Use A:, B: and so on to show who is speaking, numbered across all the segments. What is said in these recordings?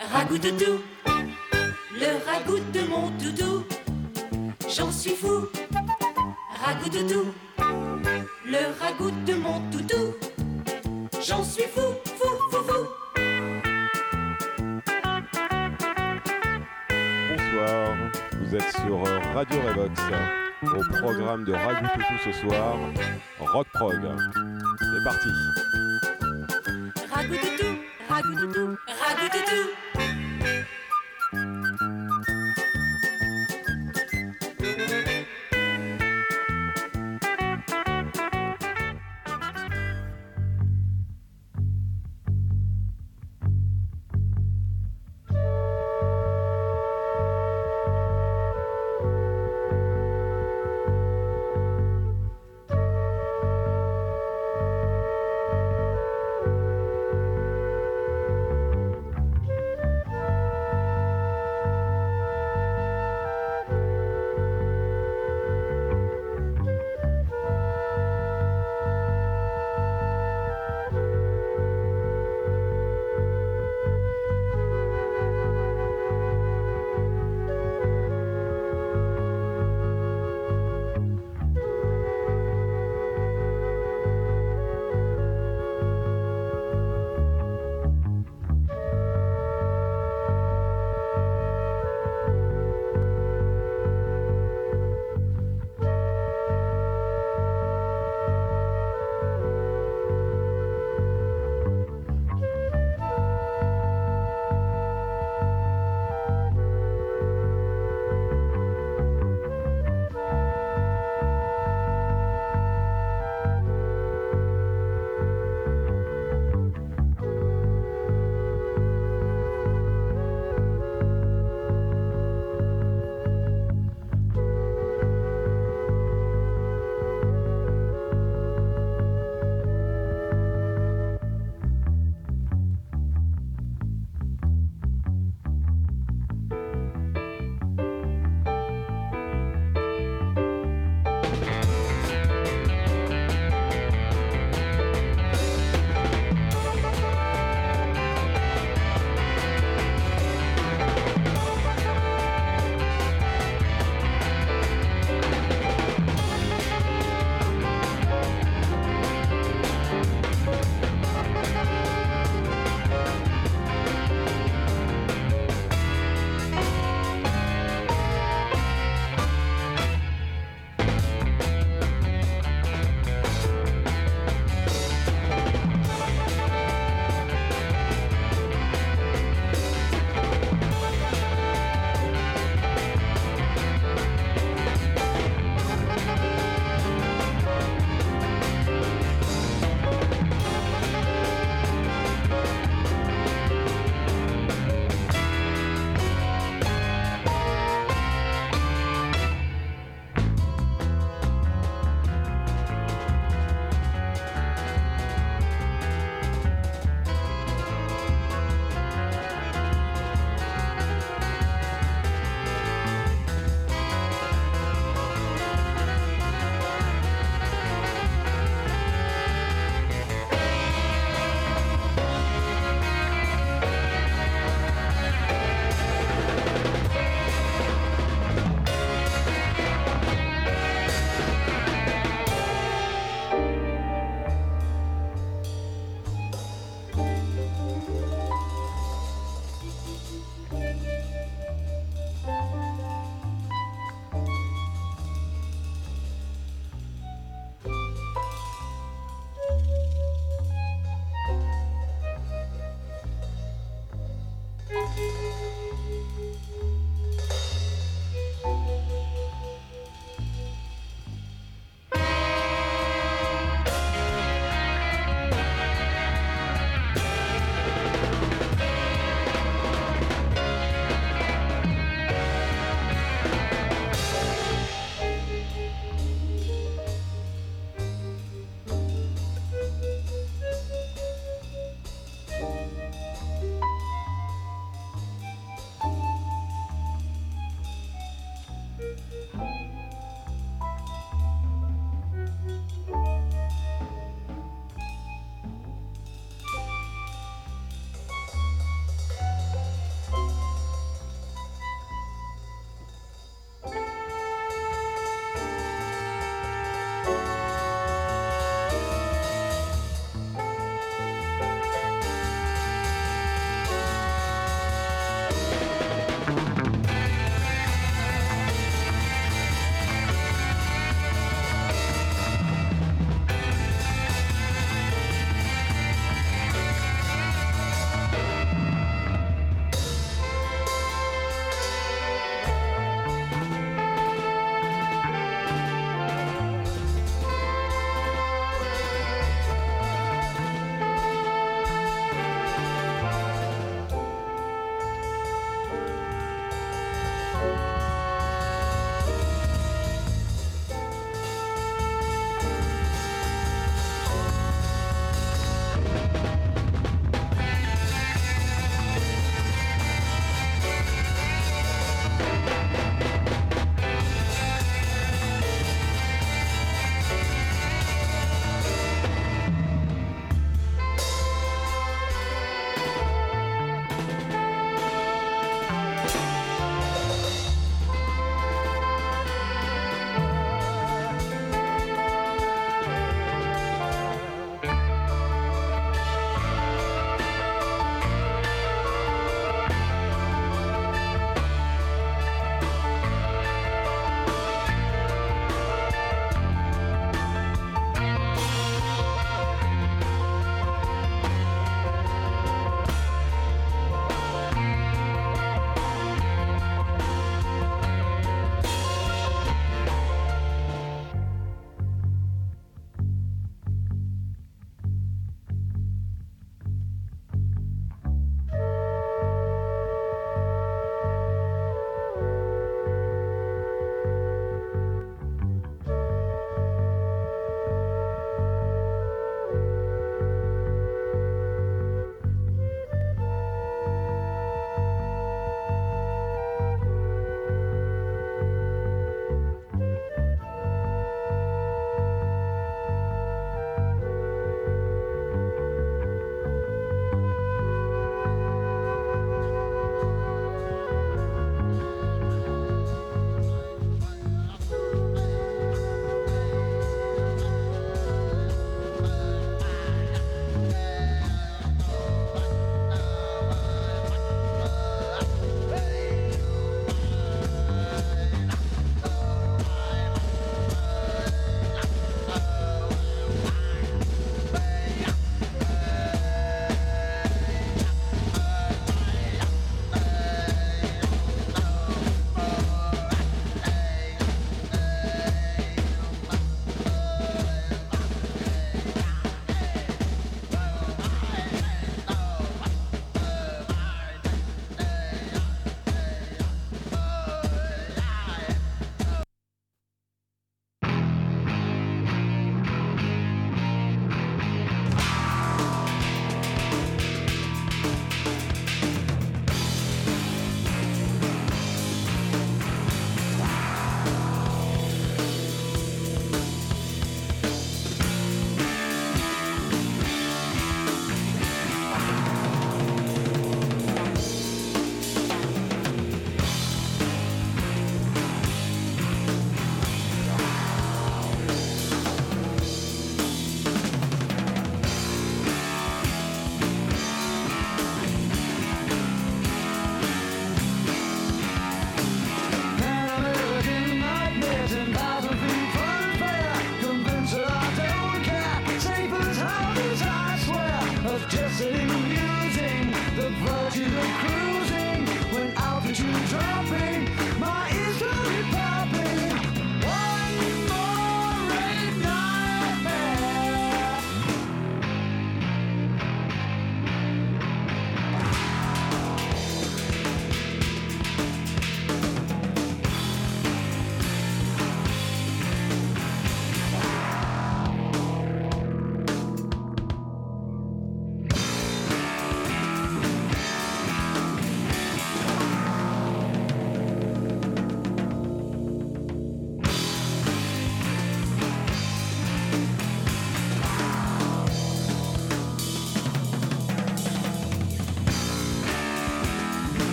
A: Ragout toutou, le ragout de mon toutou, j'en suis fou. Ragout toutou, le ragout de mon toutou, j'en suis fou, fou, fou, fou.
B: Bonsoir, vous êtes sur Radio Revox. Au programme de Ragout Toutou ce soir, Rock Prog. C'est parti.
A: Ragout toutou, ragout toutou, ragout toutou.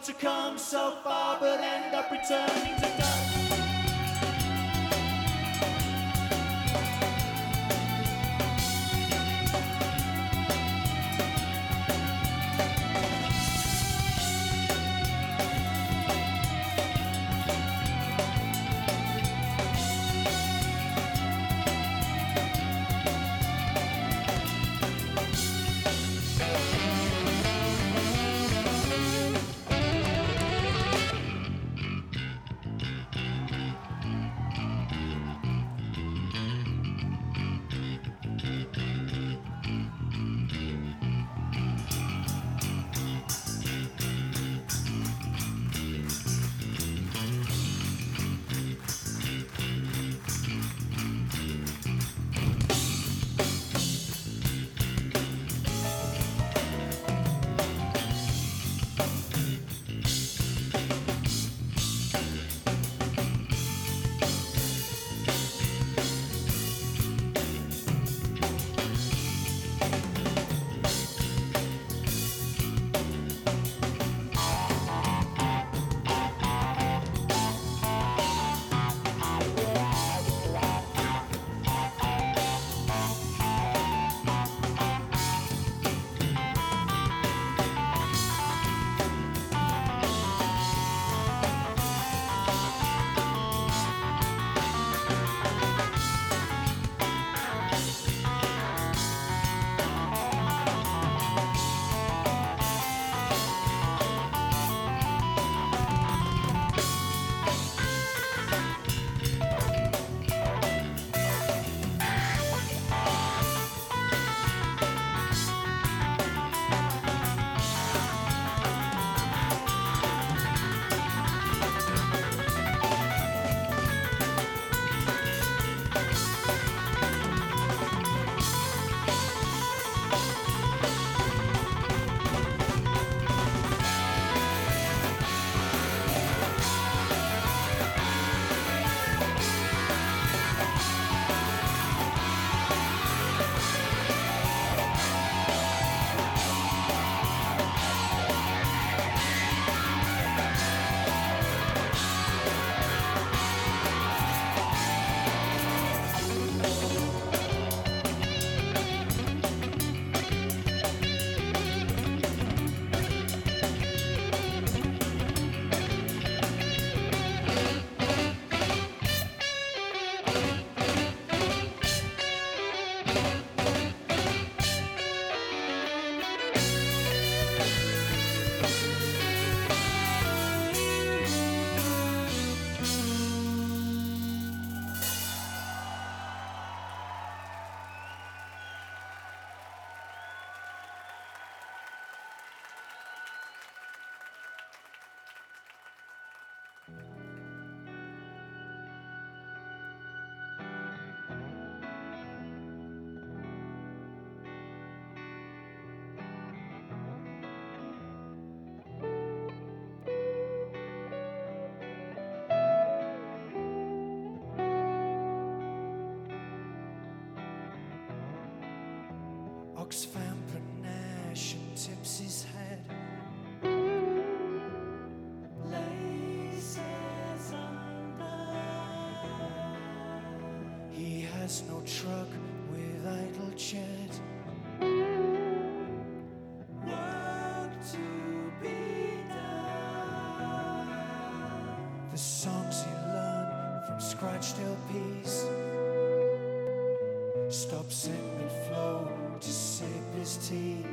C: to
D: come so
E: far, but end up returning to dust. No truck with idle chat.
F: Work to be done.
E: The songs he learned from scratched LPs. Stops in mid flow to sip his tea.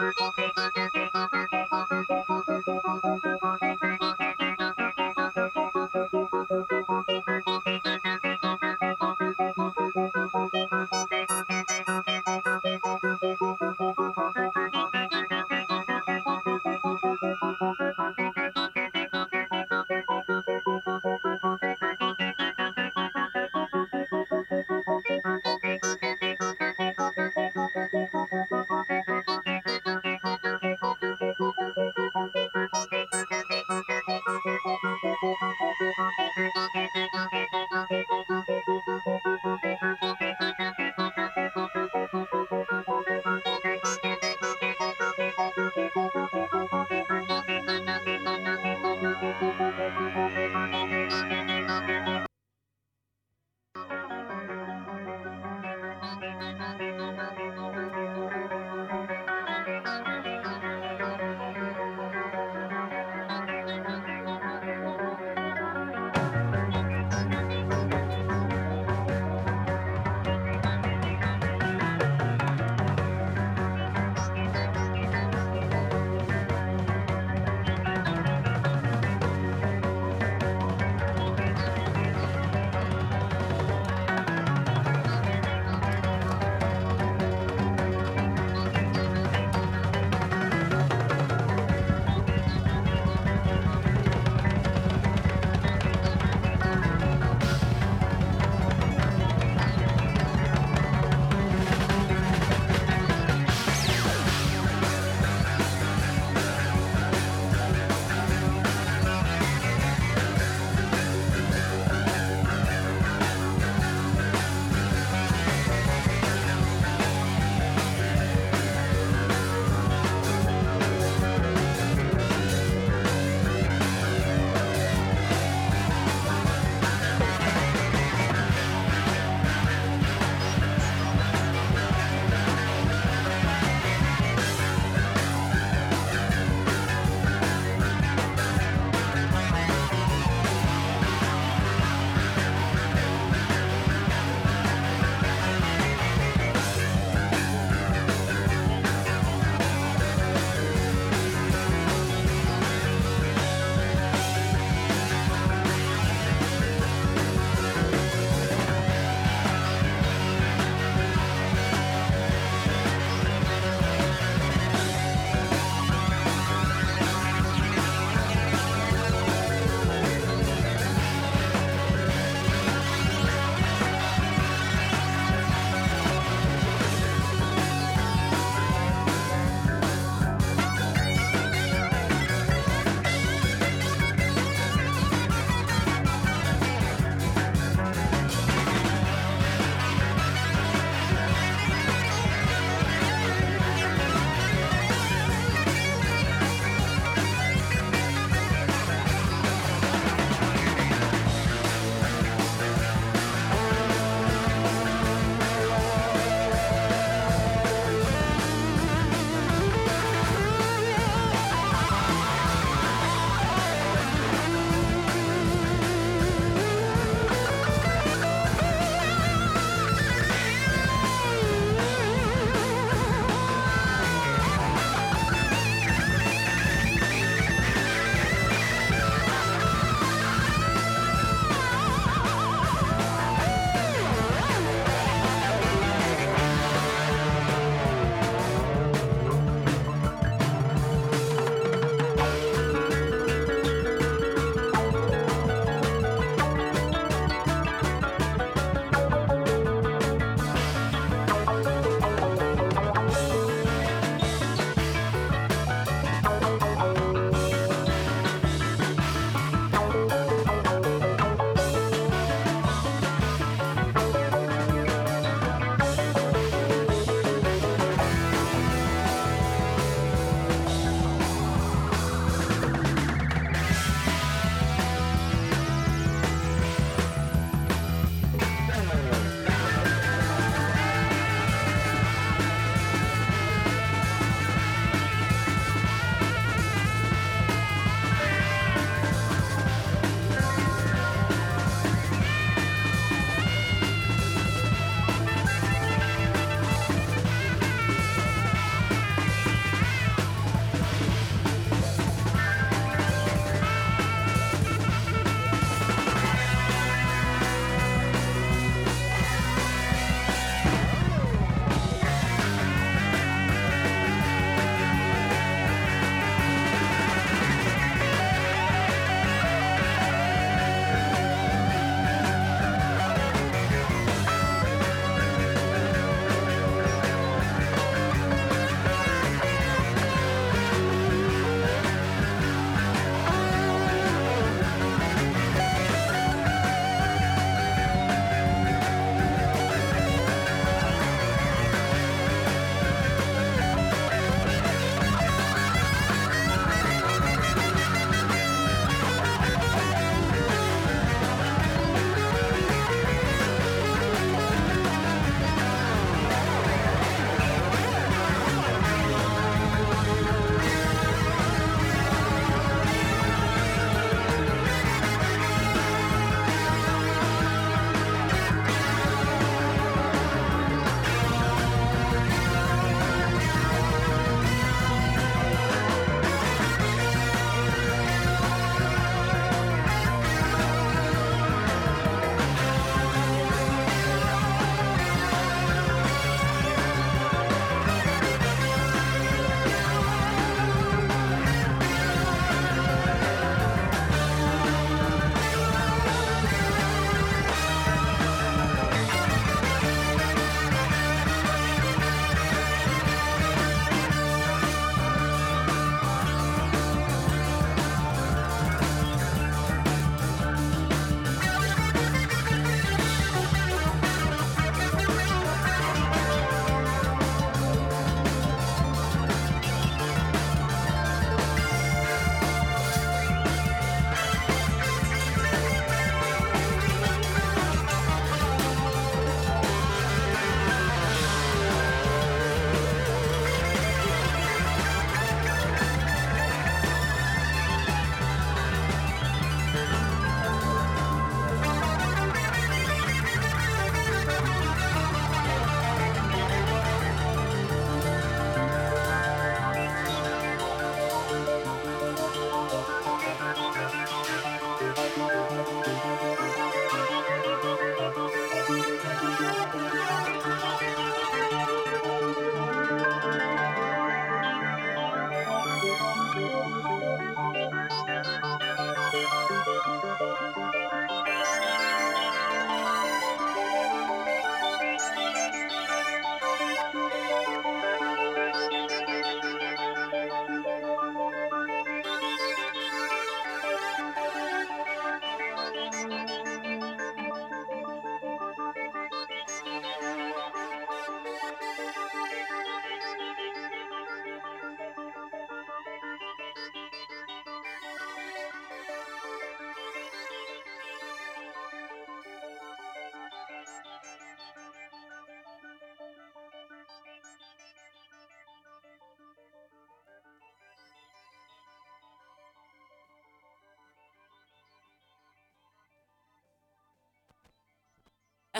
F: ブル
E: ブルブルブルブ
F: ルブルブ
E: ルブルブルブルブルブルブルブル。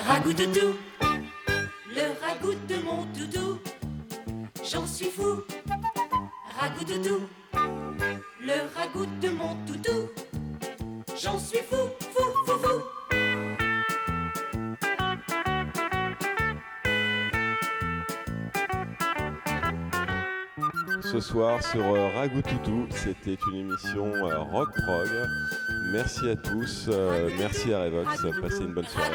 A: Ragoût toutou, le ragoût de mon toutou, j'en suis fou. Ragoût toutou, le ragoût de mon toutou, j'en suis fou, fou, fou, fou.
B: Ce soir sur euh, Ragout Toutou, c'était une émission euh, rock prog. Merci à tous, euh, merci à Revox, passez une bonne soirée.